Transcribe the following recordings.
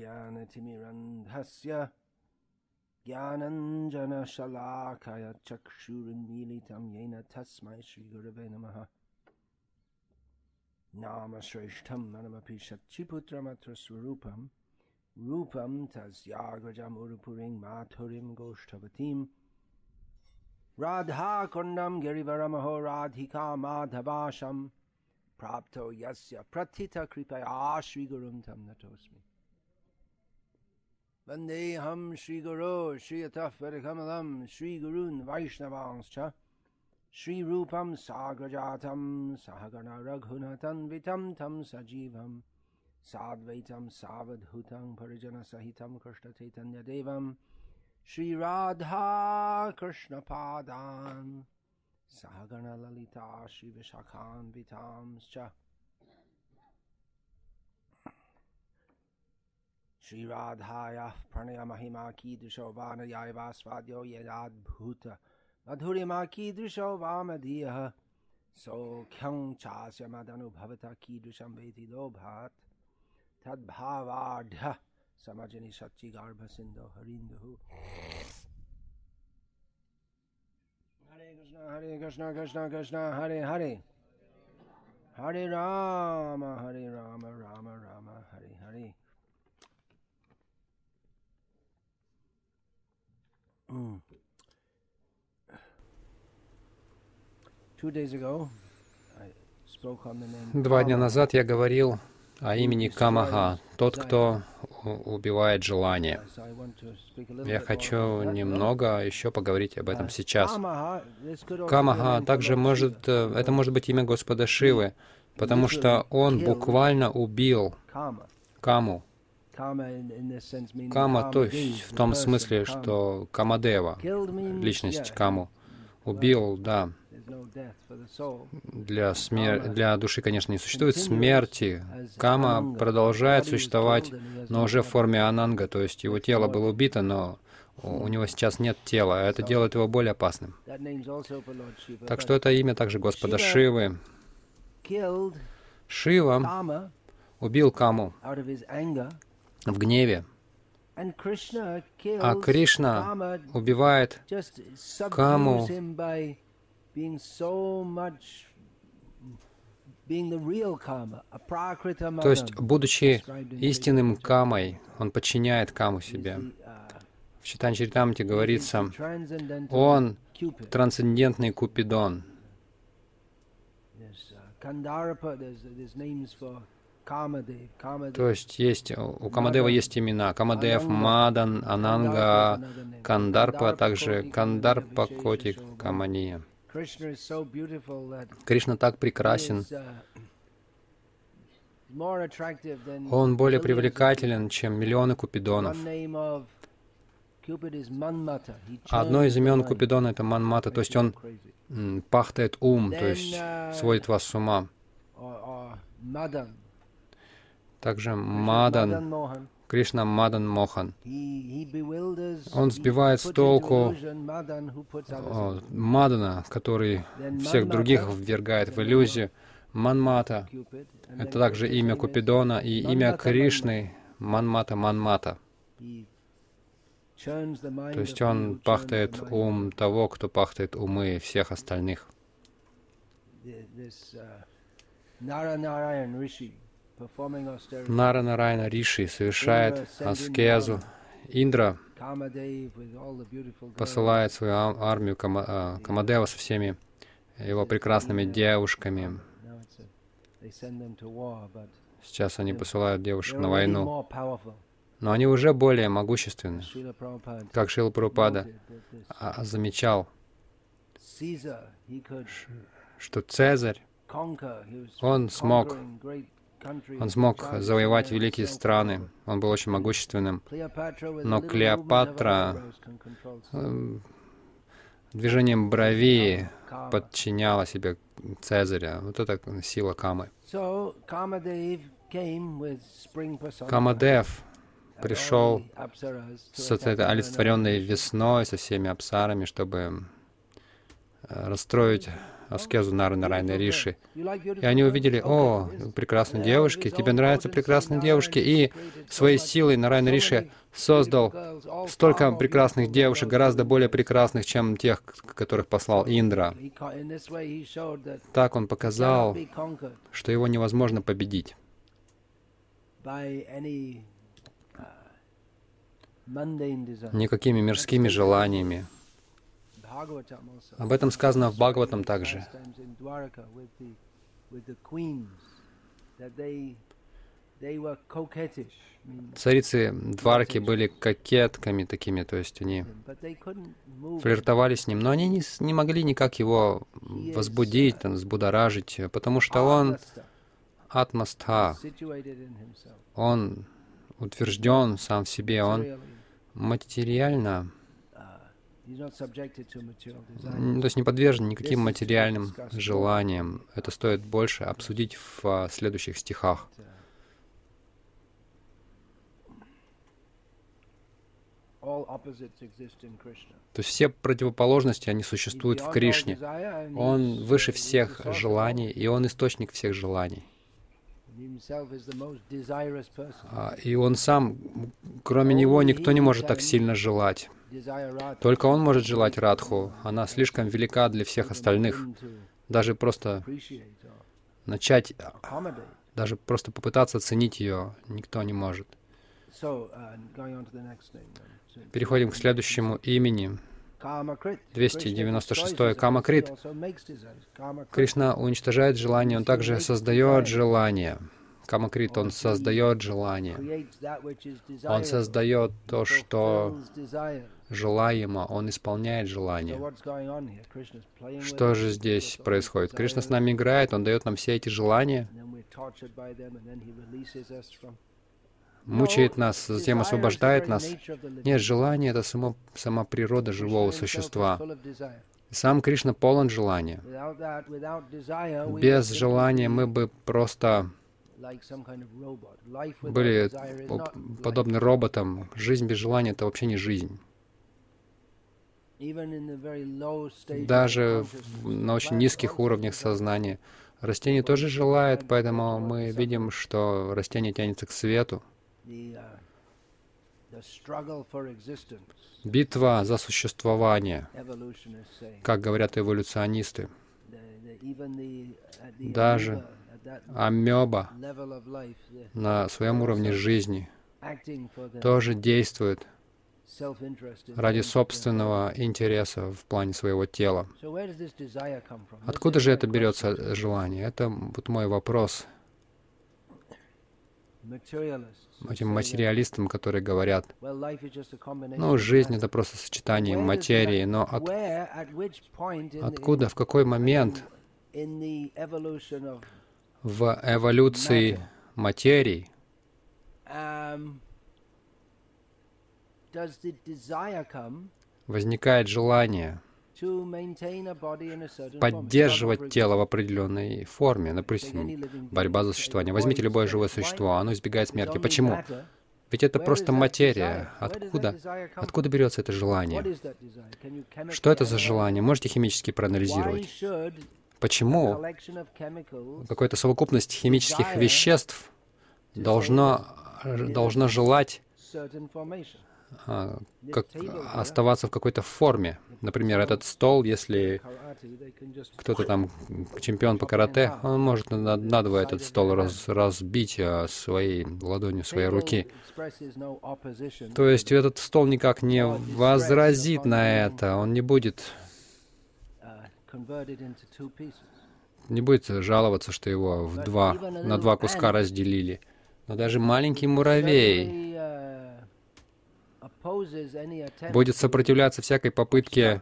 ज्ञानतिमिरन्धस्य ज्ञानञ्जनशलाकय चक्षुरुन्मीलितं येन तस्मै श्रीगुरवे नमः नामश्रेष्ठं मनमपि शच्चिपुत्रमत्र स्वरूपं रूपं तस्याग्रजमुरुपुरीं माथुरीं गोष्ठवतीं राधाकुण्डं गिरिवरमहो राधिका माधवाशं प्राप्तो यस्य प्रथितकृपया श्रीगुरुं तं नतोऽस्मि वन्देऽहं श्रीगुरो श्रियतः परिकमलं श्रीगुरून् वैष्णवांश्च श्रीरूपं साग्रजातं सहगण रघुनतन्वितं तं सजीवं साद्वैतं सावधूतं परिजनसहितं कृष्णचैतन्यदेवं श्रीराधा कृष्णपादान् सहगणललिता श्रीविशाखान्वितांश्च श्रीराधायाः प्रणयमहिमा कीदृशो वानयाय वास्वाद्यो यदाद्भूत मधुरिमा कीदृशो वामदीयः सौख्यं चास्य मदनुभवतः कीदृशं वेति लोभात्। तद्भावाढ्यः समजनि सच्चिगार्भसिन्धो हरिन्दुः। हरे कृष्ण हरे कृष्ण कृष्ण कृष्ण, हरे हरे। हरे राम हरे राम राम राम, हरे हरे। Два дня назад я говорил о имени Камаха, тот, кто убивает желание. Я хочу немного еще поговорить об этом сейчас. Be a Камаха также может, э, это может быть имя Господа Шивы, потому что он буквально убил. Каму. Кама, то есть в том смысле, что Камадева, личность Каму, убил, да, для, смер... для души, конечно, не существует смерти. Кама продолжает существовать, но уже в форме ананга, то есть его тело было убито, но у него сейчас нет тела, а это делает его более опасным. Так что это имя также Господа Шивы. Шива убил Каму в гневе, а Кришна убивает Каму. Being so much То есть, будучи истинным Камой, он подчиняет Каму себе. uh, В Читан Чаритамрите говорится, он трансцендентный Купидон. Uh. То есть есть у Камадева есть имена Камадев, Мадан, Ананга. Кандарпа, а также Кандарпа, Kamania, Коти, Vishesha, Shobha. Камания. Кришна так прекрасен, uh, он более привлекателен, чем миллионы Купидонов. Одно из имен Купидона — это Манмата, то есть он пахтает ум, то есть uh, сводит вас с ума. Также Мадан. Кришна Мадан Мохан. Он сбивает с толку Мадана, который всех других ввергает в иллюзию. Манмата Это также имя Купидона и имя Кришны Манмата Манмата. То есть он пахтает ум того, кто пахтает умы всех остальных. Uh, Nara Narayan Rishi performing austerity. Нара Нарайна Риши совершает аскезу. Индра посылает свою армию а, Камадева со всеми его прекрасными девушками. Сейчас они посылают девушек на войну. Но они уже более могущественны. Как Шила Прабхупада а, замечал, что Цезарь, Он смог- он смог завоевать великие страны, он был очень могущественным. Но Клеопатра, Эм, Движением брови подчиняла себе Цезаря. Вот это сила Камы. Камадев пришел с этой олицетворенной весной, со всеми апсарами, чтобы расстроить аскезу Нары Нарайна Риши. И они увидели, о, прекрасные девушки, тебе нравятся прекрасные девушки. И своей силой Нарайна Риши создал столько прекрасных девушек, гораздо более прекрасных, чем тех, которых послал Индра. Так он показал, что его невозможно победить никакими мирскими желаниями. Об этом сказано в Бхагаватам также. Царицы Дварки были кокетками такими, то есть они флиртовали с ним, но они не, не могли никак его возбудить, там, взбудоражить, потому что он атмастха, он утвержден сам в себе, он материально то есть не подвержен никаким материальным желаниям. Это стоит больше обсудить в а, следующих стихах. То есть все противоположности, они существуют в Кришне. Он выше всех желаний, и он источник всех желаний. А, и он сам, кроме него, никто не может так сильно желать. Только он может желать Радху. Она слишком велика для всех остальных. Даже просто начать, даже просто попытаться оценить ее, никто не может. Переходим к следующему имени. 296 Камакрит. Кришна уничтожает желание, он также создает желание. Камакрит, он создает желание. Он создает то, что желаемо, он исполняет желание. Что же здесь происходит? Кришна с нами играет, он дает нам все эти желания, мучает нас, затем освобождает нас. Нет, желание — это само, сама природа живого существа. Сам Кришна полон желания. Без желания мы бы просто были подобны роботам. Жизнь без желания — это вообще не жизнь. Даже на очень низких уровнях сознания. Растение тоже желает, поэтому мы видим, что растение тянется к свету. Uh, Битва за существование, как говорят эволюционисты. Даже амеба на своем уровне жизни тоже действует ради собственного интереса в плане своего тела. Откуда же это берется желание? Это вот мой вопрос этим материалистам, которые говорят, ну, жизнь — это просто сочетание материи, но от, откуда, в какой момент в эволюции материи возникает желание поддерживать тело в определенной форме. Например, борьба за существование. Возьмите любое живое существо, оно избегает смерти. Почему? Ведь это просто материя. Откуда? Откуда берется это желание? Что это за желание? Можете химически проанализировать? Почему какая-то совокупность химических веществ должна, должна желать как оставаться в какой-то форме. Например, этот стол, если кто-то там чемпион по карате, он может надвое этот стол раз, разбить а, своей ладонью своей руки. То есть этот стол никак не возразит на это, он не будет не будет жаловаться, что его в два, на два куска разделили. Но даже маленький муравей будет сопротивляться всякой попытке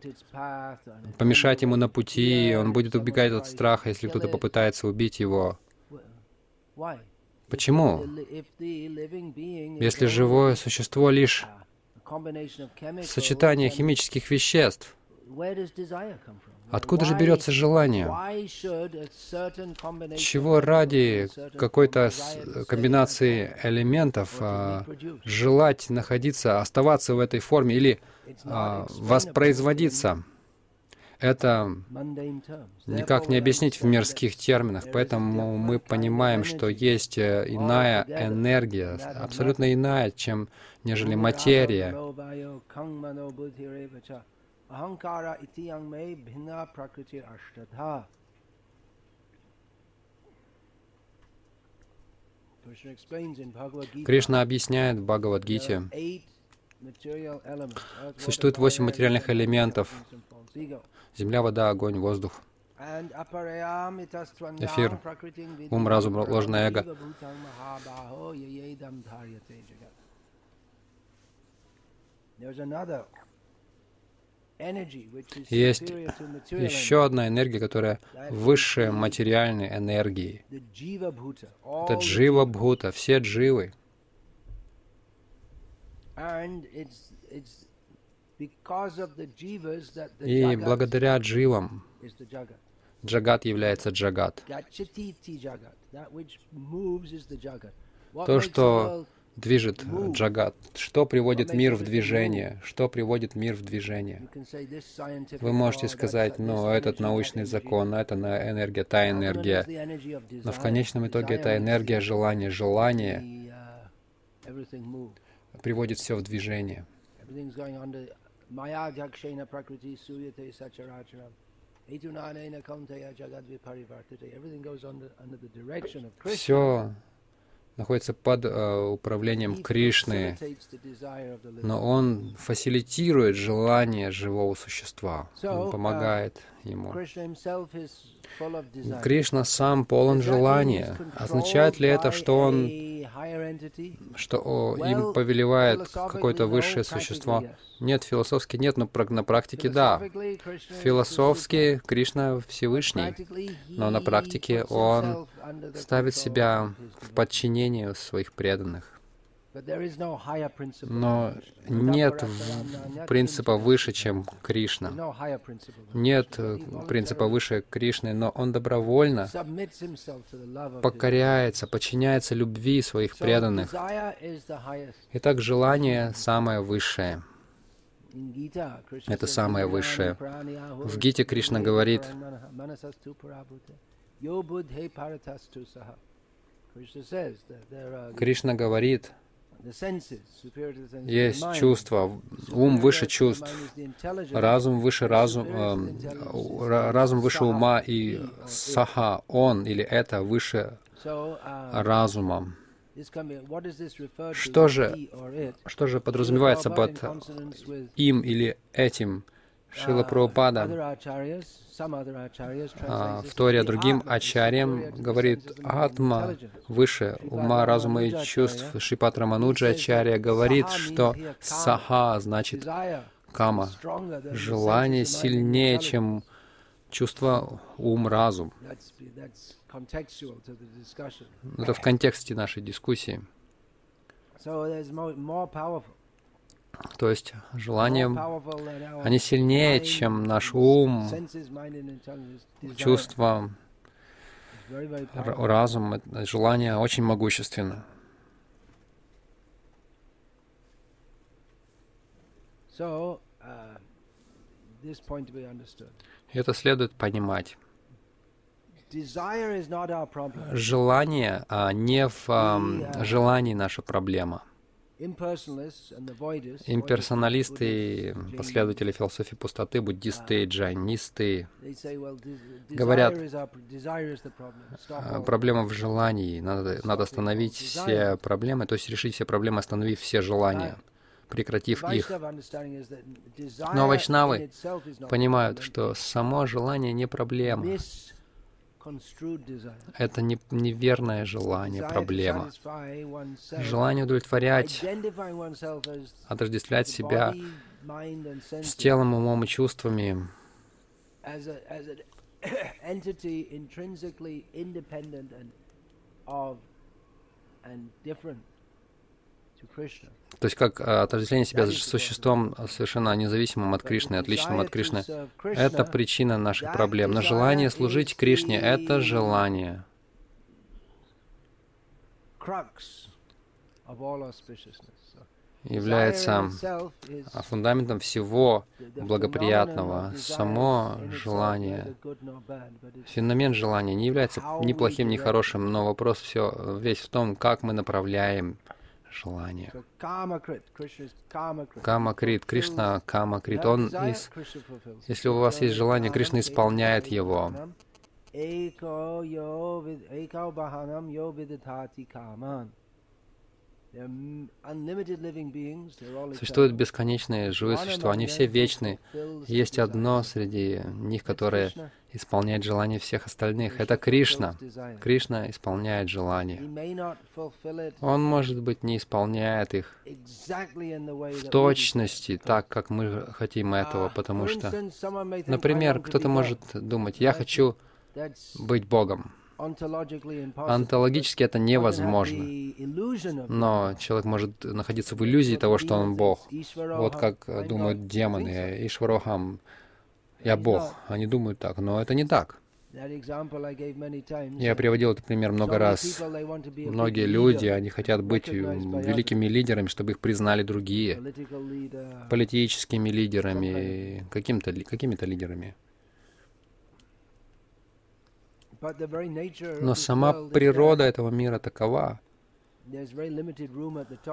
помешать ему на пути, он будет убегать от страха, если кто-то попытается убить его. Почему? Если живое существо лишь сочетание химических веществ, Откуда же берется желание? Чего ради какой-то комбинации элементов а, желать находиться, оставаться в этой форме или а, воспроизводиться? Это никак не объяснить в мирских терминах, поэтому мы понимаем, что есть э, иная энергия, абсолютно иная, чем нежели материя. Ashtadha. Krishna explains in Bhagavad Gita, Кришна объясняет в Бхагавадгите, Существует восемь материальных элементов. земля, вода, огонь, воздух. Эфир, ум, разум, ложное эго. There's another Есть Еще одна энергия, которая выше материальной энергии. Это джива бхута, все дживы. И благодаря дживам джагат является джагат. То, что движет джагат. Что приводит мир в движение? Что приводит мир в движение? Вы можете сказать, ну, этот научный закон, это на- энергия, та энергия. Но в конечном итоге это энергия желания. Желание uh, приводит все в движение. Все находится под э, управлением Кришны, но он фасилитирует желание живого существа. Он помогает ему. Кришна сам полон желания. Означает ли это, что он, что о, им повелевает какое-то высшее существо? Нет, философски нет, но на практике да. Философски Кришна Всевышний, но на практике он ставит себя в devotees. подчинении своих преданных. Но нет принципа выше, чем Кришна. Нет э, принципа выше Кришны, но он добровольно покоряется, подчиняется любви своих преданных. Итак, желание самое высшее. Это самое "Vijnana высшее. В Гите Кришна говорит, paramanaha manasastu parabhute, yo buddhe paratastu saha». Krishna says that there are Кришна говорит, есть чувства, ум выше чувств, разум выше разум, эм, ра- разум выше ума и саха, он или это выше uh, разума. Что же? Что же подразумевается под им или этим? Шила uh, Прабхупада а, в Торе другим ачарьям говорит Атма выше ума, разума и чувств. Шипат Рамануджа Ачарья говорит, что саха значит кама. Желание сильнее, чем чувство, ум, разум. That's, that's contextual to the discussion. Это в контексте нашей дискуссии. So there's more, more powerful. То есть желания, они сильнее, чем наш ум, чувства, разум, желание очень могущественно. Это следует понимать. Желание а не в ам, желании наша проблема. Имперсоналисты, последователи философии пустоты, буддисты, джайнисты, well, des- говорят, а, проблема в желании. Надо, надо остановить все проблемы, то есть решить все проблемы, остановив все желания, прекратив их. Но вайшнавы Понимают, что само желание не проблема. Это не, неверное желание, проблема. Желание удовлетворять, отождествлять себя с телом, умом и чувствами, of and different to Krishna. То есть как э, отождествление себя с существом э, совершенно независимым от Кришны, отличным от Кришны. Это причина наших проблем. Но желание служить Кришне — это желание. является фундаментом всего благоприятного. Само желание, феномен желания не является ни плохим, ни хорошим, но вопрос все весь в том, как мы направляем желание. Камакрит, Кришна Камакрит, он из... Если у вас есть желание, Кришна исполняет его. Существуют бесконечные живые существа, они все вечны. Есть одно среди них, которое исполняет желания всех остальных. Это Кришна. Кришна исполняет желания. Он, может быть, не исполняет их в точности так, как мы хотим этого, потому что, например, кто-то может думать, я хочу быть Богом. Онтологически это невозможно. Но человек может находиться в иллюзии того, что он Бог. Вот как думают демоны. Ишварохам, я Бог. Они думают так, но это не так. Я приводил этот пример много раз. Многие люди, они хотят быть великими лидерами, чтобы их признали другие, политическими лидерами, какими-то какими лидерами. Но сама природа этого мира такова,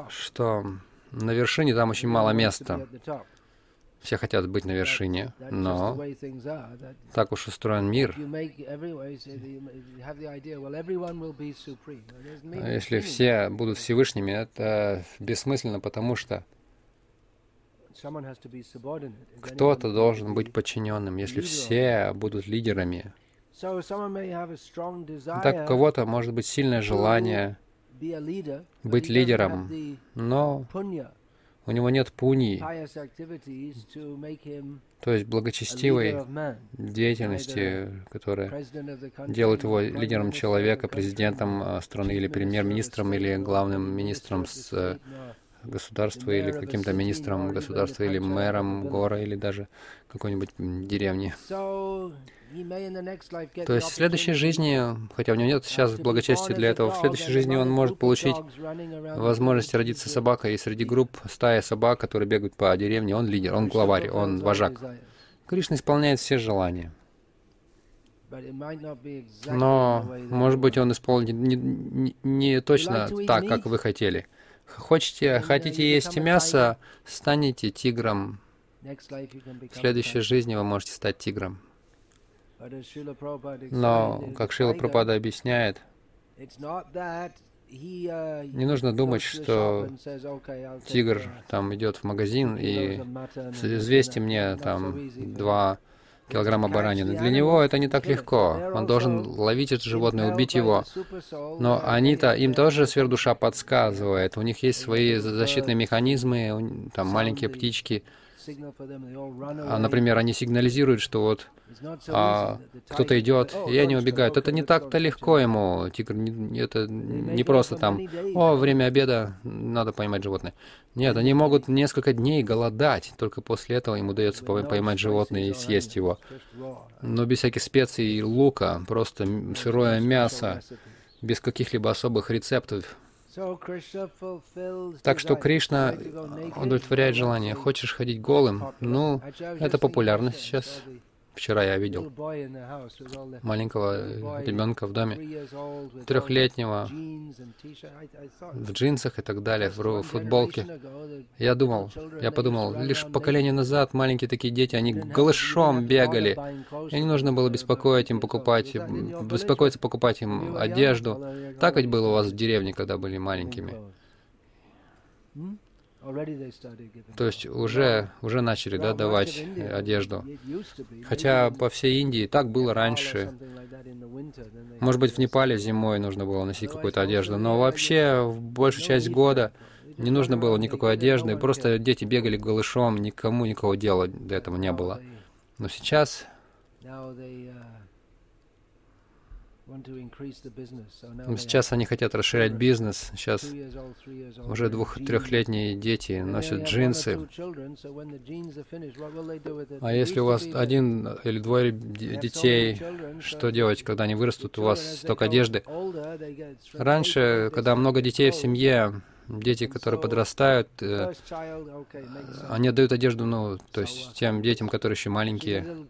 что на вершине там очень мало места. Все хотят быть на вершине, но так уж устроен мир. Если все будут Всевышними, это бессмысленно, потому что кто-то должен быть подчиненным. Если все будут лидерами, так у кого-то может быть сильное желание быть лидером, но у него нет пуни, то есть благочестивой деятельности, которая делает его лидером человека, президентом э, страны или премьер-министром или главным министром с государства или каким-то министром государства или мэром города или даже какой-нибудь деревни. То есть в следующей жизни, хотя у него нет сейчас благочестия для этого, в следующей жизни он может получить возможность родиться собакой, и среди групп стая собак, которые бегают по деревне, он лидер, он главарь, он вожак. Кришна исполняет все желания. Но, может быть, он исполнит не, не, не точно так, как вы хотели. Хочете, хотите есть мясо, станете тигром. В следующей жизни вы можете стать тигром. Но, как Шила Прабхада объясняет, не нужно думать, что тигр там идет в магазин и взвесьте мне там два килограмма баранины. Для него это не так легко. Он должен ловить это животное, убить его. Но они-то, им тоже сверхдуша подсказывает. У них есть свои защитные механизмы, там маленькие птички, например, они сигнализируют, что вот а, кто-то идет, и они убегают. Это не так-то легко ему. Тигр, это не просто там, о, время обеда, надо поймать животное. Нет, они могут несколько дней голодать, только после этого им удается поймать животное и съесть его. Но без всяких специй и лука, просто сырое мясо, без каких-либо особых рецептов, так что Кришна удовлетворяет желание. Хочешь ходить голым? Ну, это популярно сейчас. Вчера я видел маленького ребенка в доме, трехлетнего, в джинсах и так далее, в футболке. Я думал, я подумал, лишь поколение назад маленькие такие дети, они голышом бегали. И не нужно было беспокоить им покупать, беспокоиться покупать им одежду. Так ведь было у вас в деревне, когда были маленькими. То есть уже, уже начали да, давать одежду. Хотя по всей Индии так было раньше. Может быть, в Непале зимой нужно было носить какую-то одежду, но вообще в большую часть года не нужно было никакой одежды, просто дети бегали голышом, никому никакого дела до этого не было. Но сейчас Сейчас они хотят расширять бизнес. Сейчас уже двух-трехлетние дети носят джинсы. А если у вас один или двое детей, что делать, когда они вырастут, у вас столько одежды? Раньше, когда много детей в семье, дети, которые подрастают, э, они отдают одежду, ну, то есть тем детям, которые еще маленькие.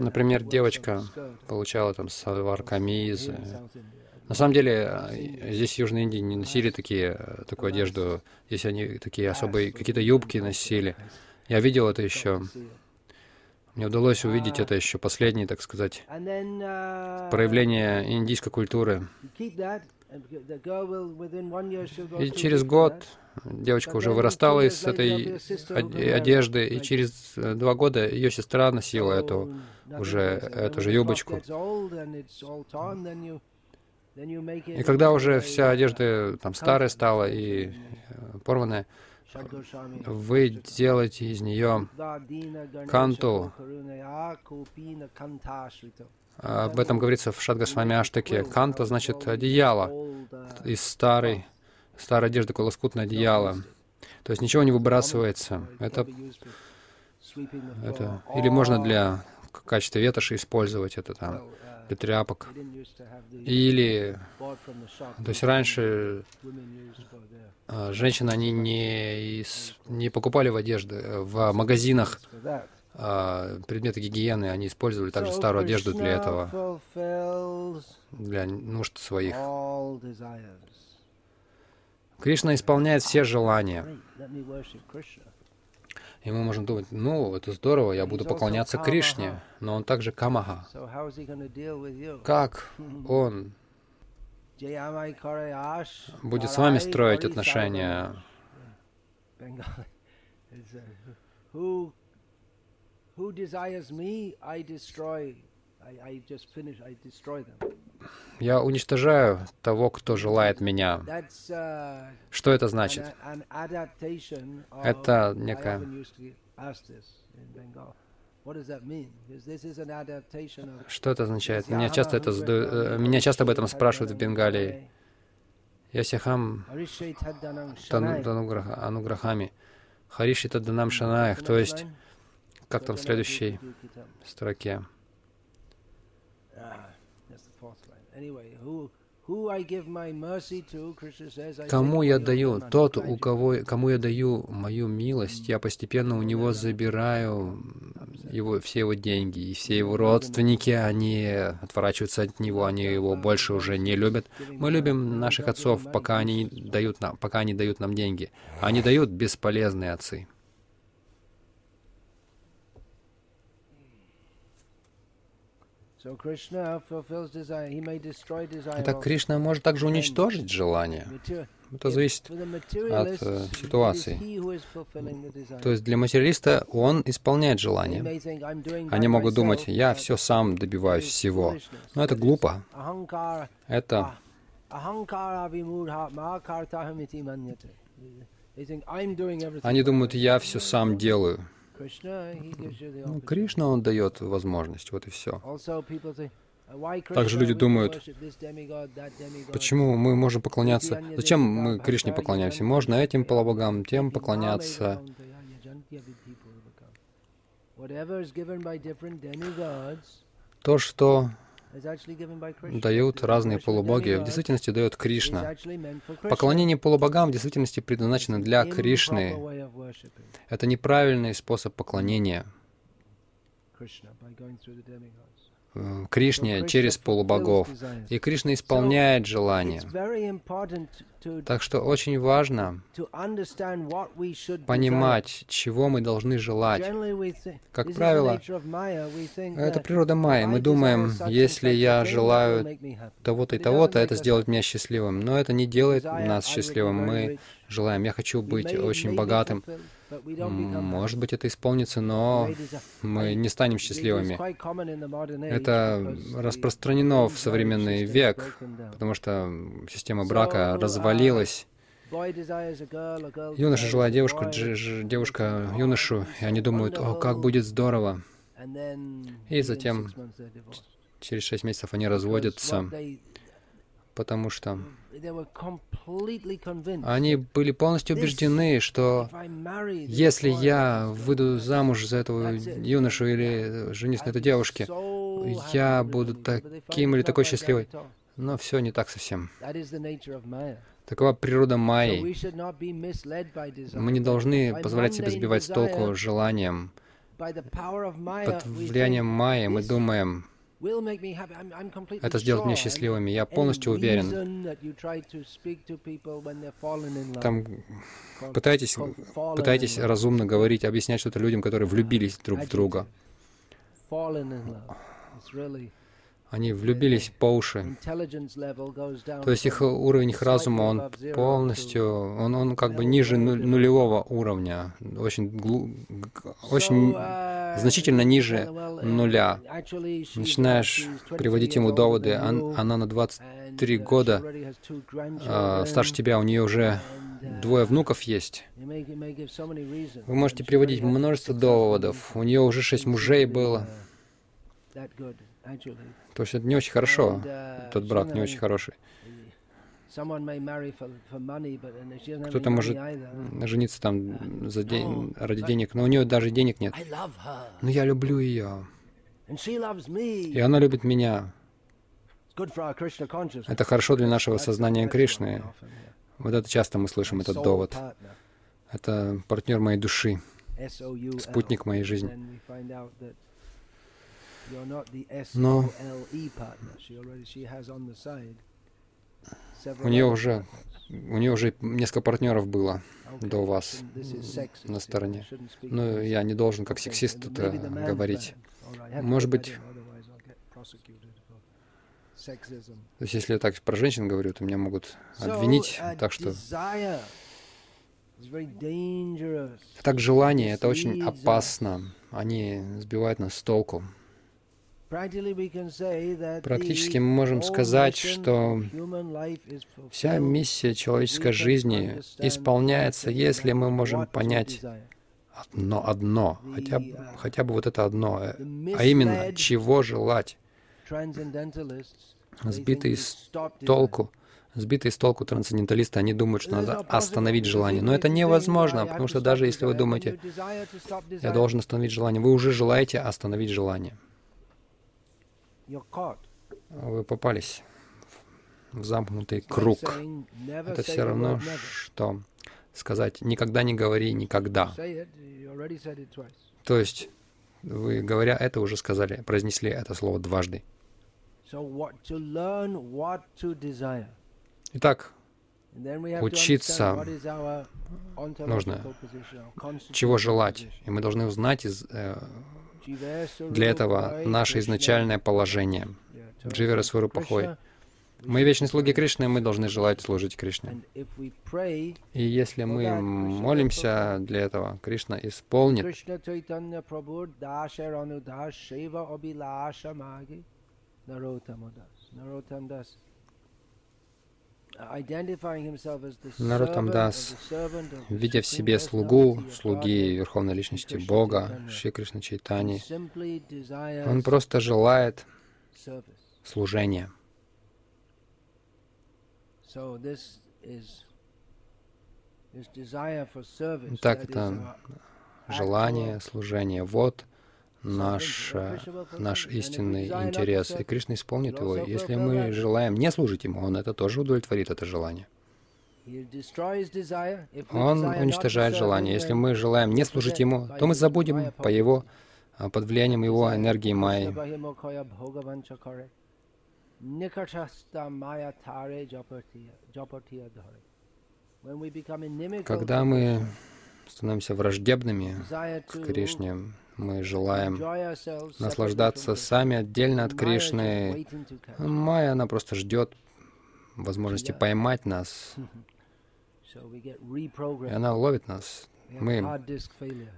Например, девочка получала там салвар камиз. На самом деле, э, здесь в Южной Индии не носили такие, э, такую одежду. Здесь они такие особые, какие-то юбки носили. Я видел это еще. Мне удалось увидеть это еще последнее, так сказать, проявление индийской культуры. И через год девочка уже вырастала из этой одежды, и через э, два года ее сестра носила эту уже эту же юбочку. И когда уже вся одежда там старая стала и э, порванная, вы делаете из нее канту. Об этом говорится в Шадгасвами Аштаке. Канта значит одеяло из старой, старой одежды, лоскутное одеяло. То есть ничего не выбрасывается. Это, это или можно для в качестве ветоши использовать это там для тряпок. Или, то есть раньше а, женщины, они не, не покупали в одежде, э, в магазинах предметы гигиены, они использовали также старую одежду для этого, для нужд своих. Кришна исполняет все желания. И мы можем думать, ну, это здорово, я буду поклоняться Кришне, но он также Камаха. Как он будет с вами строить отношения? Я уничтожаю того, кто желает меня. Uh, Что это значит? Это некая... Что это означает? Меня часто, это задают, э, меня часто об этом спрашивают в Бенгалии. Ясихам Ануграхами. Хариши Таданам Шанаях. То есть, как там в следующей строке? Кому я даю, тот, у кого, кому я даю мою милость, я постепенно у него забираю его, все его деньги, и все его родственники, они отворачиваются от него, они его больше уже не любят. Мы любим наших отцов, пока они дают нам, пока они дают нам деньги. Они дают бесполезные отцы. Итак, Кришна может также уничтожить желание. Это зависит от э, ситуации. То есть для материалиста он исполняет желание. Они могут думать, я все сам добиваюсь всего. Но это глупо. Это они думают, я все сам делаю. Ну, Кришна, он дает возможность, вот и все. Также люди думают, почему мы можем поклоняться, зачем мы Кришне поклоняемся? Можно этим полубогам, тем поклоняться. То, что дают разные полубоги, в действительности дает Кришна. Поклонение полубогам в действительности предназначено для Кришны. Это неправильный способ поклонения. Э, Кришне через полубогов. И Кришна исполняет желание. Так что очень важно понимать, чего мы должны желать. Как правило, это природа Майи. Мы думаем, если я желаю того-то и того-то, это сделает меня счастливым. Но это не делает нас счастливым. Мы желаем, я хочу быть очень богатым. Может быть, это исполнится, но мы не станем счастливыми. Это распространено в современный век, потому что система брака развалилась. Юноша желает девушку, девушка юношу, и они думают, о, как будет здорово. И затем, через шесть месяцев, они разводятся, потому что они были полностью убеждены, что если я выйду замуж за этого юношу или женюсь на этой девушке, я буду таким или такой счастливой. Но все не так совсем. Такова природа Майи. Мы не должны позволять себе сбивать с толку желанием. Под влиянием Майи мы думаем, это сделает меня счастливыми. Я полностью уверен. Там пытайтесь, пытайтесь разумно говорить, объяснять что-то людям, которые влюбились друг в друга. Они влюбились по уши. То есть их уровень их разума, он полностью, он, он как бы ниже ну- нулевого уровня, очень, глу- очень uh, значительно ниже uh, нуля. Начинаешь she's 20 приводить ему доводы, она на and, 23 uh, she года а, старше тебя, у нее уже двое внуков есть. Вы можете приводить множество доводов. У нее уже шесть мужей было. То есть это не очень хорошо. And, Тот she брак не очень хороший. Кто-то может жениться там за день, ради денег, но у нее даже денег нет. Но я люблю ее, и она любит меня. Это хорошо для нашего сознания Кришны. Вот это часто мы слышим этот довод. Это партнер моей души, спутник моей жизни. Но у нее уже, у нее уже несколько партнеров было до вас на стороне. Но я не должен как сексист э, man's говорить. Может быть. То есть если я так про женщин говорю, то меня могут обвинить. uh, Так что так желание это очень uh, опасно. Они сбивают нас с толку. Практически мы можем сказать, что Вся миссия человеческой жизни исполняется, если мы можем понять одно, одно, хотя, бы- хотя бы вот это одно, э, а именно, чего желать. Сбитые с толку, сбитые с толку трансценденталисты, они думают, что надо остановить желание. Но это невозможно, потому что даже если вы думаете, я должен остановить желание, вы уже желаете остановить желание. Вы попались в замкнутый круг. Это все равно, что сказать «никогда не говори никогда». То есть вы, говоря это, уже сказали, произнесли это слово дважды. Итак, учиться нужно, чего желать. И мы должны узнать из, э, для этого наше изначальное положение. Дживера Сварупахой. Мы вечные слуги Кришны, мы должны желать служить Кришне. И если мы молимся для этого, Кришна исполнит. Krishna Chaitanya Prabhu Dasha Anudas Shiva Abhilasha Magi Narottama Das. Narottam Das. Identifying himself as the Нароттам servant Дас, of the servant of the видя в себе слугу, слуги Верховной Личности Бога, Шри Кришна Чайтани, он просто желает служения. Так это желание, actual служение. Вот наш, наш истинный интерес. И Кришна исполнит его. Если мы желаем не служить Ему, Он это тоже удовлетворит, это желание. Он уничтожает желание. Если мы желаем не служить Ему, то мы забудем по Его, а, под влиянием Его энергии Майи. Когда мы становимся враждебными к Кришне, мы желаем наслаждаться сами отдельно от Кришны. Майя, она просто ждет возможности поймать нас, и она ловит нас. Мы,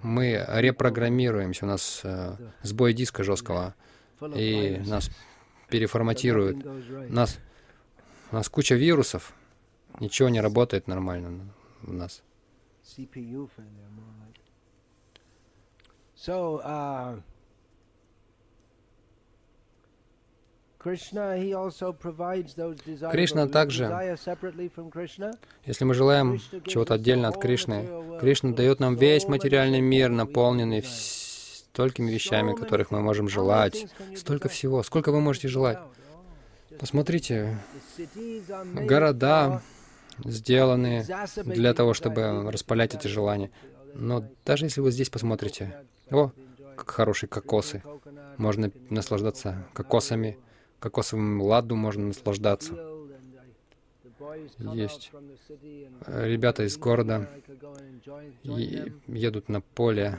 мы репрограммируемся, у нас э, сбой диска жесткого, и нас переформатируют. Нас, у нас куча вирусов, ничего не работает нормально у нас. So, uh. Кришна также. Если мы желаем чего-то отдельно от Кришны, Кришна дает нам весь материальный мир, наполненный столькими вещами, которых мы можем желать. Столько всего. Сколько вы можете желать? Посмотрите, города, сделаны для того, чтобы распалять эти желания. Но даже если вы здесь посмотрите, о, как хорошие кокосы, можно наслаждаться кокосами, кокосовым ладу можно наслаждаться. Есть ребята из города едут на поле,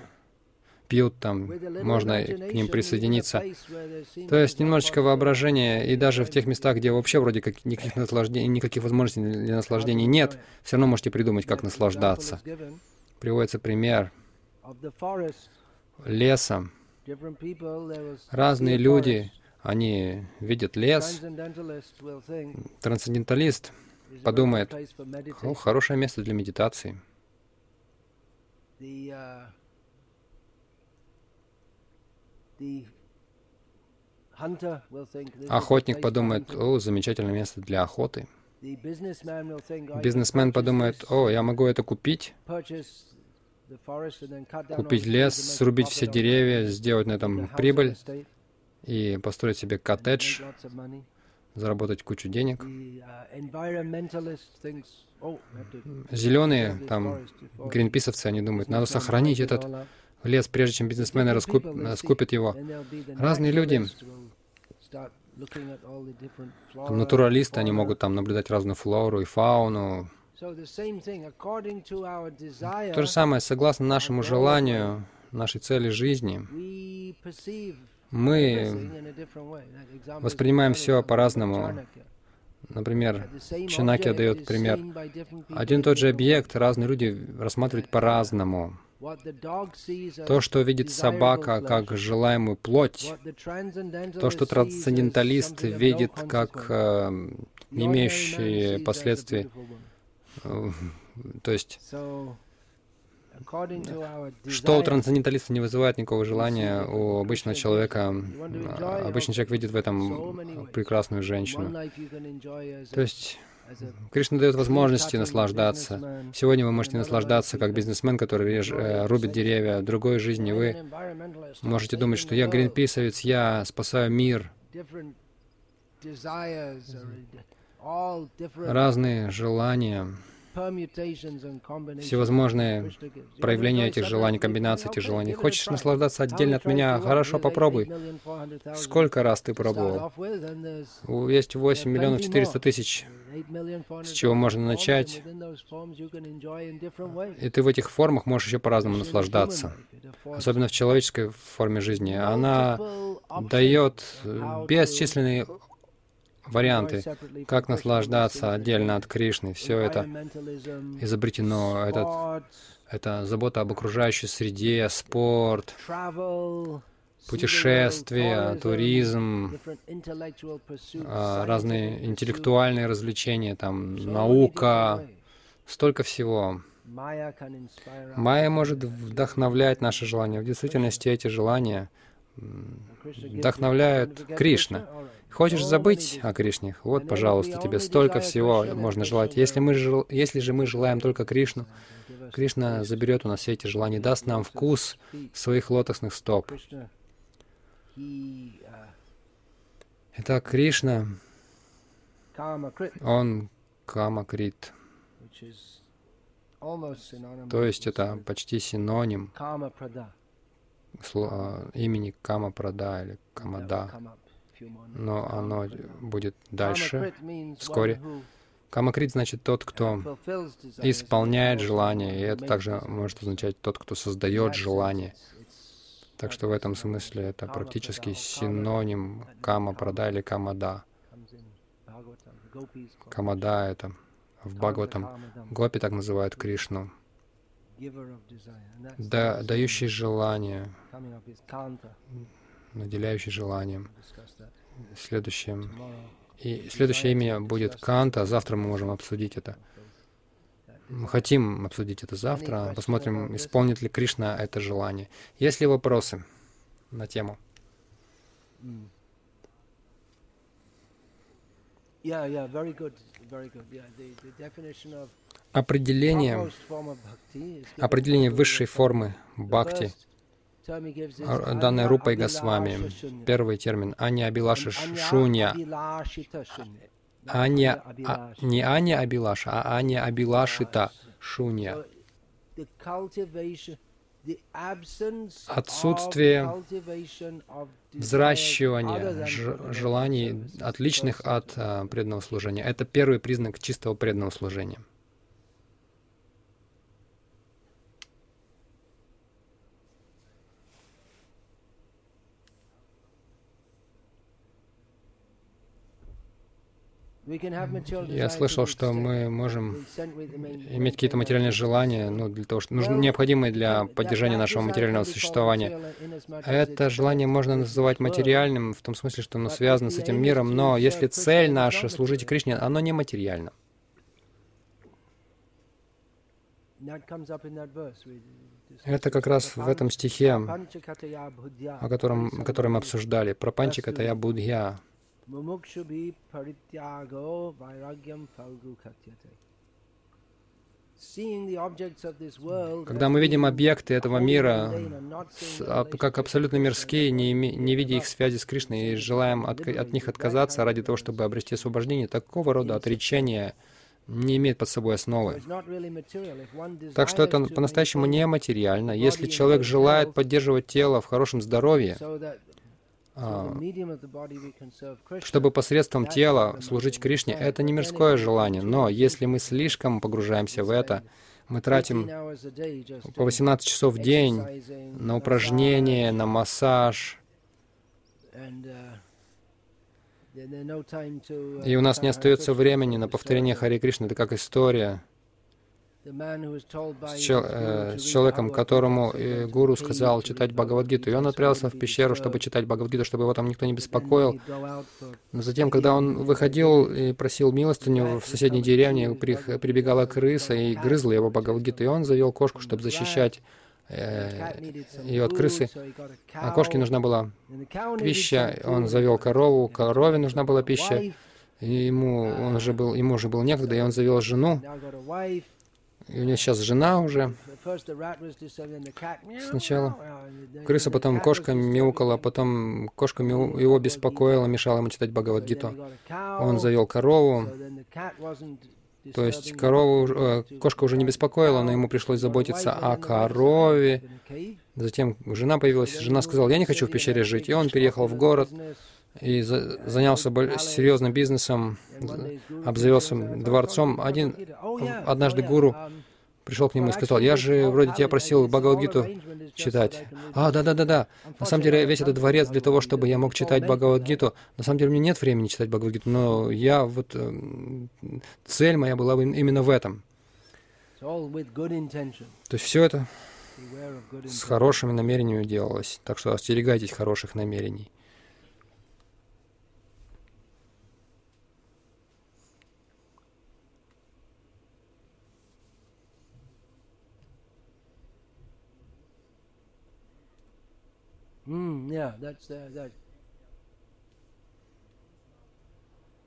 пьют там, можно к ним присоединиться. То есть немножечко воображения, и даже в тех местах, где вообще вроде как никаких наслаждений, никаких возможностей для наслаждений нет, все равно можете придумать, как наслаждаться. Приводится пример леса. Разные люди, они видят лес. Трансценденталист подумает, о, хорошее место для медитации. Охотник подумает, о, замечательное место для охоты. Бизнесмен подумает, о, я могу это купить, купить лес, срубить все деревья, сделать на этом прибыль и построить себе коттедж, заработать кучу денег. Зеленые, там, гринписовцы, они думают, надо сохранить этот лес, прежде чем бизнесмены раскуп, скупят его. Разные люди, натуралисты, они могут там наблюдать разную флору и фауну. То же самое, согласно нашему желанию, нашей цели жизни, мы воспринимаем все по-разному. Например, Чанакья дает пример. Один и тот же объект разные люди рассматривают по-разному. То, что видит собака как желаемую плоть, то, что трансценденталист видит как э, не имеющие последствий, то есть что у трансценденталиста не вызывает никакого желания, у обычного человека, обычный человек видит в этом прекрасную женщину. То есть Кришна дает возможности наслаждаться. Сегодня вы можете наслаждаться как бизнесмен, который реж, э, рубит деревья. В другой жизни вы можете думать, что я гринписовец, я спасаю мир. Разные желания всевозможные проявления этих желаний, комбинации этих желаний. Хочешь наслаждаться отдельно от меня? Хорошо, попробуй. Сколько раз ты пробовал? Есть 8 миллионов 400 тысяч, с чего можно начать. И ты в этих формах можешь еще по-разному наслаждаться. Особенно в человеческой форме жизни. Она дает бесчисленные варианты, как наслаждаться отдельно от Кришны. Все это изобретено. Этот, это забота об окружающей среде, спорт, путешествия, туризм, а, разные интеллектуальные развлечения, там, наука, столько всего. Майя может вдохновлять наши желания. В действительности эти желания вдохновляют Кришна. Хочешь забыть о Кришне? Вот, пожалуйста, тебе столько всего можно желать. Если, мы жел... Если же мы желаем только Кришну, Кришна заберет у нас все эти желания, даст нам вкус своих лотосных стоп. Итак, Кришна, он Камакрит. То есть это почти синоним имени Камапрада или Камада но оно будет дальше, вскоре. Камакрит значит тот, кто исполняет желание, и это также может означать тот, кто создает желание. Так что в этом смысле это практически синоним кама прада или камада. Камада — это в Бхагаватам. Гопи так называют Кришну. Да, дающий желание, наделяющий желанием. Следующее. И следующее имя будет Канта. А завтра мы можем обсудить это. Мы хотим обсудить это завтра. Посмотрим, исполнит ли Кришна это желание. Есть ли вопросы на тему? Определение, определение высшей формы бхакти данной Рупой Госвами. Первый термин — Ани Абилаша Шунья. Аня, а, не Аня Абилаша, а Аня Абилашита Шунья. Отсутствие взращивания желаний, отличных от а, преданного служения. Это первый признак чистого преданного служения. Я слышал, что мы можем иметь какие-то материальные желания, ну, для того, что нужны необходимые для поддержания нашего материального существования. Это желание можно называть материальным в том смысле, что оно связано с этим миром, но если цель наша служить Кришне, оно не материально. Это как раз в этом стихе, о котором, который мы обсуждали, про Панчикатая Будхья. Mumukshubhi parityago vairagyam falgu katyate. Когда мы видим объекты этого мира а, как абсолютно мирские, не, не видя их связи с Кришной и желаем от, от них отказаться ради того, чтобы обрести освобождение, такого рода отречение не имеет под собой основы. Так что это по-настоящему не материально. Если человек желает поддерживать тело в хорошем здоровье, чтобы посредством тела служить Кришне, это не мирское желание. Но если мы слишком погружаемся в это, мы тратим по 18 часов в день на упражнения, на массаж, и у нас не остается времени на повторение Хари Кришны. Это как история с, чел, э, с человеком, которому э, гуру сказал читать Бхагавадгиту. И он отправился в пещеру, чтобы читать Бхагавадгиту, чтобы его там никто не беспокоил. Но затем, когда он выходил и просил милостыню в соседней деревне, при, прибегала крыса и грызла его Бхагавадгиту. И он завел кошку, чтобы защищать э, ее от крысы. А кошке нужна была пища, он завел корову, корове нужна была пища. И ему, он уже был, ему уже было некогда, и он завел жену. И у него сейчас жена уже. Сначала крыса, потом кошка мяукала, потом кошка мяу... его беспокоила, мешала ему читать Бхагавадгиту. Он завел корову. То есть корову, э, кошка уже не беспокоила, но ему пришлось заботиться о корове. Затем жена появилась. Жена сказала, я не хочу в пещере жить. И он переехал в город и за, занялся серьезным бизнесом, обзавелся дворцом. Один, однажды гуру пришел к нему и сказал, я же вроде тебя просил Бхагавадгиту читать. А, да-да-да-да. На самом деле весь этот дворец для того, чтобы я мог читать Бхагавадгиту. На самом деле мне нет времени читать Бхагавадгиту, но я вот... Э, цель моя была именно в этом. То есть все это с хорошими намерениями делалось. Так что остерегайтесь хороших намерений. Mm, yeah, that's uh, that.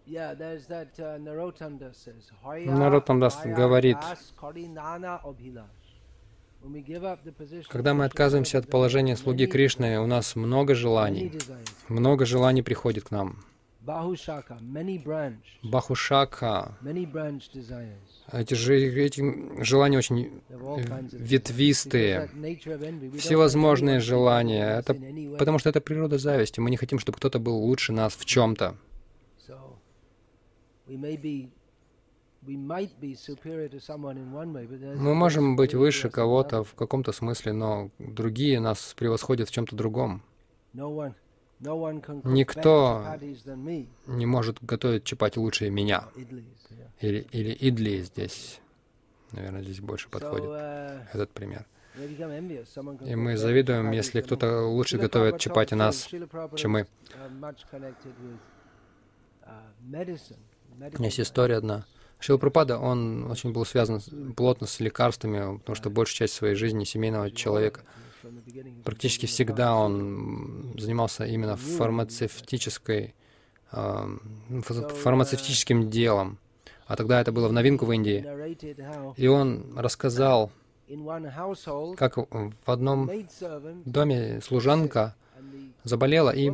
Yeah, there's that uh, Narotanda says. Наротандас говорит, когда мы отказываемся от положения слуги Кришны, у нас много желаний. Много желаний приходит к нам. Бахушака, эти, же, эти желания очень ветвистые, всевозможные желания. Это, потому что это природа зависти. Мы не хотим, чтобы кто-то был лучше нас в чем-то. Мы можем быть выше кого-то в каком-то смысле, но другие нас превосходят в чем-то другом. Никто не может готовить чапати лучше меня. Или, или идли здесь. Наверное, здесь больше подходит uh, этот пример. И мы завидуем, если кто-то лучше готовит чапати нас, чем мы. Uh, Есть история одна. Шилпрапада, он очень был связан плотно с лекарствами, потому что большую часть своей жизни семейного человека Практически всегда он занимался именно фармацевтической, фармацевтическим делом. А тогда это было в новинку в Индии. И он рассказал, как в одном доме служанка заболела, и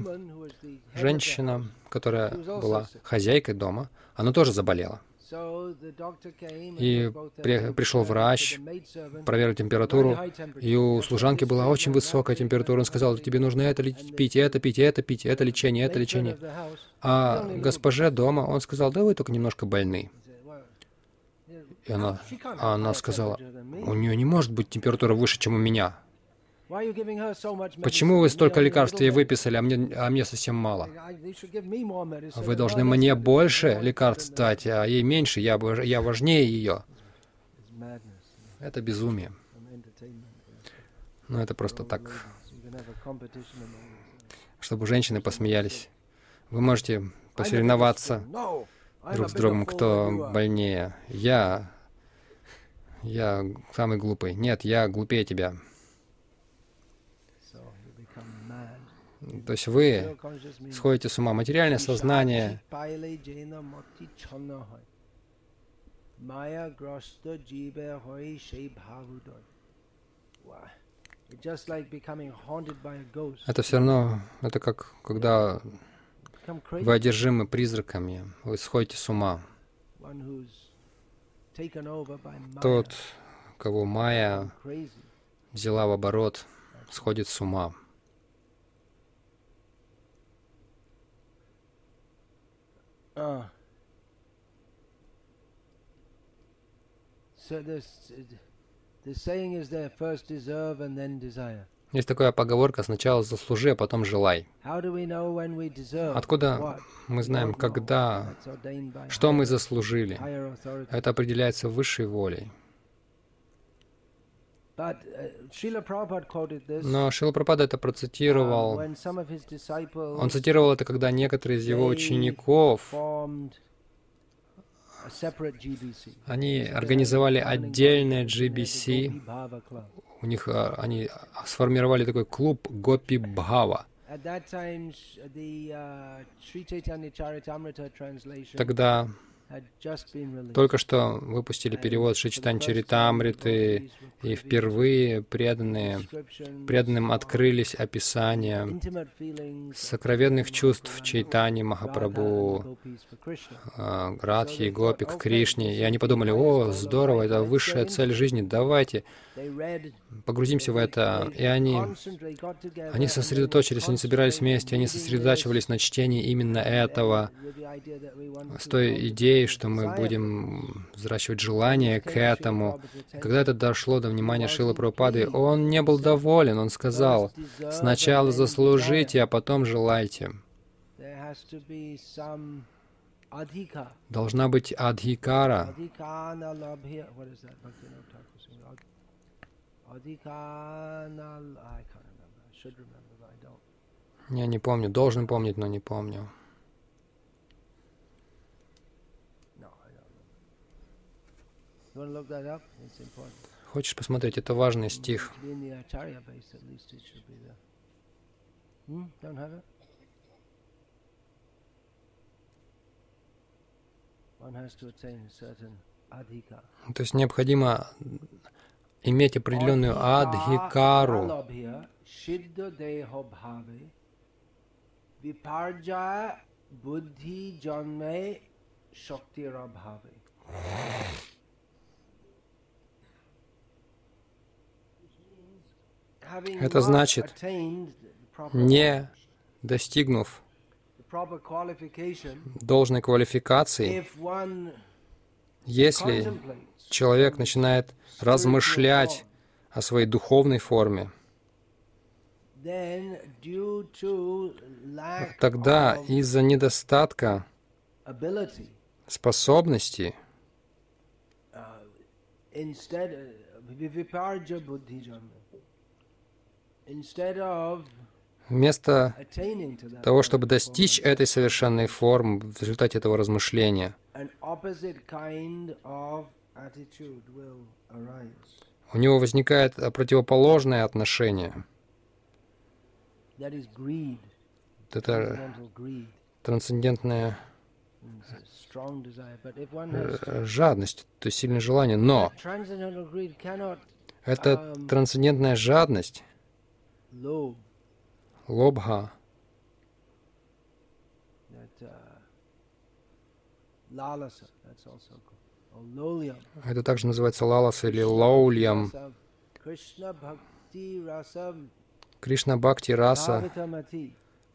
женщина, которая была хозяйкой дома, она тоже заболела. И при, пришел врач, проверил температуру, и у служанки была очень высокая температура. Он сказал, тебе нужно это пить, это пить, это пить, это лечение, это лечение. А госпоже дома он сказал, да вы только немножко больны. И она, а она сказала, у нее не может быть температура выше, чем у меня. Почему вы столько лекарств ей выписали, а мне, а мне совсем мало? Вы должны мне больше лекарств дать, а ей меньше, я, я важнее ее. Это безумие. Но это просто так, чтобы женщины посмеялись. Вы можете посоревноваться друг с другом, кто больнее. Я, я самый глупый. Нет, я глупее тебя. То есть вы сходите с ума. Материальное сознание это все равно, это как когда вы одержимы призраками, вы сходите с ума. Тот, кого Майя взяла в оборот, сходит с ума. Uh, so this, the saying is there, first deserve and then desire. Есть такая поговорка «сначала заслужи, а потом желай». Откуда мы знаем, когда, что мы заслужили? Это определяется высшей волей. Uh, Но Шила Прабхада это процитировал. Uh, Он цитировал это, когда некоторые из его учеников они организовали отдельное GBC. У них а, они сформировали такой клуб Гопи Бхава. Uh, Тогда только что выпустили перевод Шичтан Чаритамриты, и впервые преданные, преданным открылись описания сокровенных чувств Чайтани Махапрабху, а, Радхи, Гопи к Кришне. И они подумали, о, здорово, это высшая цель жизни, давайте погрузимся в это. И они, они сосредоточились, они собирались вместе, они сосредотачивались на чтении именно этого, с той идеей, что мы будем взращивать желание к этому. Когда это дошло до внимания Шилы Прабхупады, он не был доволен, он сказал, сначала заслужите, а потом желайте. Должна быть адхикара. Я не помню, должен помнить, но не помню. Хочешь посмотреть? Это важный стих. То есть необходимо иметь определенную адхикару. Viparja buddhi janme shaktirabhave. Это значит, не достигнув должной квалификации, если человек начинает размышлять о своей духовной форме, тогда из-за недостатка способности Вместо того, чтобы достичь этой совершенной формы в результате этого размышления, у него возникает противоположное отношение. Это трансцендентная э, жадность, то есть сильное желание. Но эта трансцендентная жадность, uh, lolyam. это также называется лалас или лаульям, Кришна Бхакти Раса,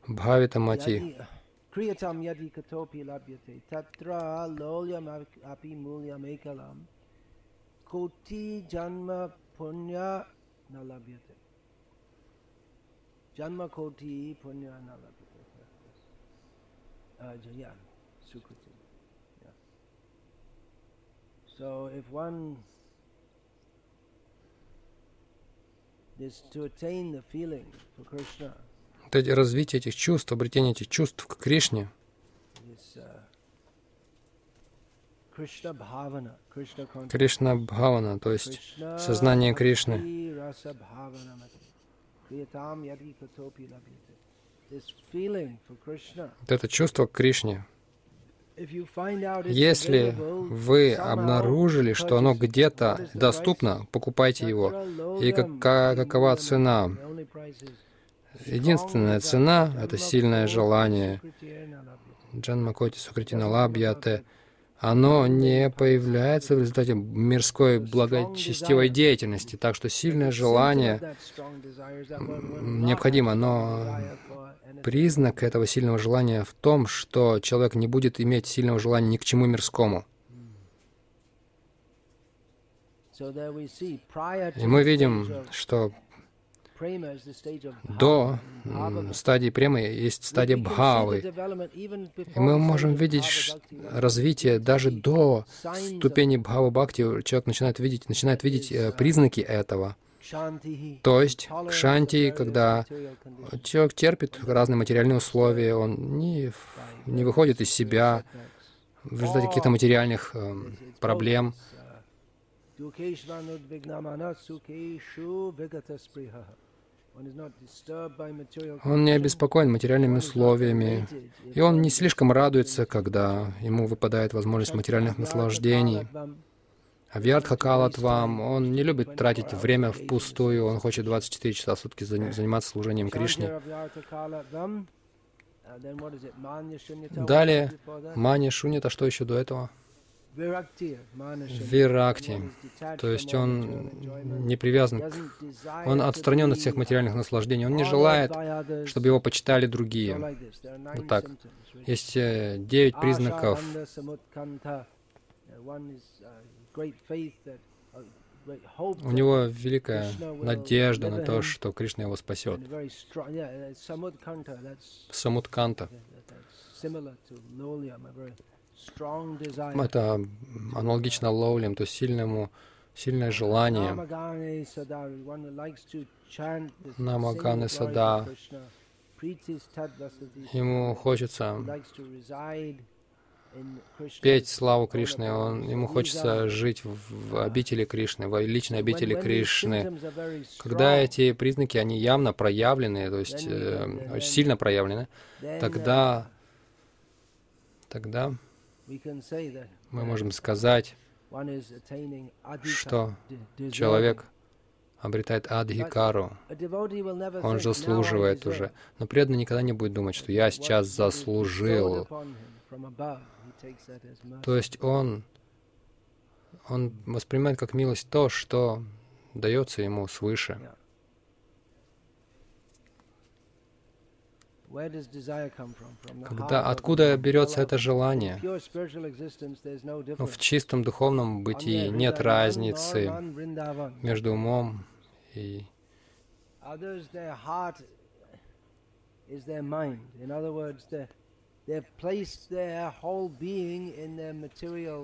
Бхавитамати. ap- api mulyam ekalam koti janma punya na labhyate janma koti punya na labhyate uh, j- yeah sukriti yeah so if one is to attain the feeling for krishna развитие этих чувств, обретение этих чувств к Кришне, uh. Кришна Бхавана, то есть сознание Кришны. Вот это чувство к Кришне. Если вы обнаружили, что оно где-то доступно, покупайте его. И какая, какова цена? Единственная цена это сильное желание. labhyate. Джанмакоти Сукритина Лабьяте. Оно не появляется в результате мирской благочестивой деятельности, так что сильное желание необходимо, но признак этого сильного желания в том, что человек не будет иметь сильного желания ни к чему мирскому. И мы видим, что до стадии премы есть стадия бхавы. И мы можем видеть развитие даже до ступени бхава бхакти. Человек начинает видеть, начинает видеть э, признаки этого. То есть к шанти, когда человек терпит разные материальные условия, он не, не выходит из себя в результате каких-то материальных эм, проблем. Он не обеспокоен материальными условиями, и он не слишком радуется, когда ему выпадает возможность материальных наслаждений. А Вьядхакалатвам, он не любит тратить время впустую, он хочет 24 часа в сутки зан- заниматься служением Кришне. Далее, Мани Шуньята, что еще до этого? Виракти. То есть он не привязан, к- он отстранен от всех материальных наслаждений, он не желает, чтобы его почитали другие. Вот так. Есть э, девять признаков у него великая надежда на то, что Кришна его спасет. Самутканта. Это аналогично лоулям, то есть сильному, сильное желание. Намаганы сада. Ему хочется петь славу Кришны, он, ему хочется жить в, в обители Кришны, в личной обители Кришны. Когда эти признаки, они явно проявлены, то есть э, очень сильно проявлены, тогда, тогда мы можем сказать, что человек обретает адхикару, он заслуживает уже. Но преданный никогда не будет думать, что я сейчас заслужил. То есть он, он воспринимает как милость то, что дается ему свыше. Когда, откуда берется это желание? Ну, в чистом духовном бытии нет разницы между умом и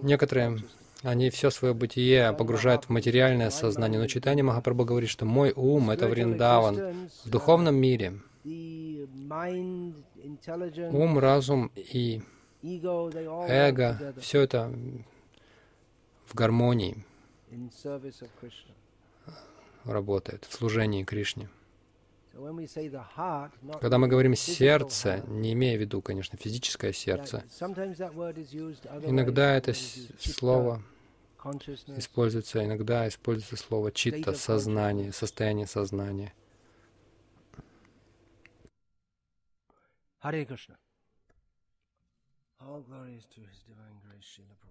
Некоторые, они все свое бытие погружают в материальное сознание, но читание Махапрабху говорит, что мой ум — это Вриндаван. В духовном мире ум, разум и эго — все это в гармонии работает, в служении Кришне. Когда мы говорим «сердце», не имея в виду, конечно, физическое сердце, иногда это слово используется, иногда используется слово «читта», «сознание», «состояние сознания». Hare Krishna. All glories to His Divine Grace, Srila.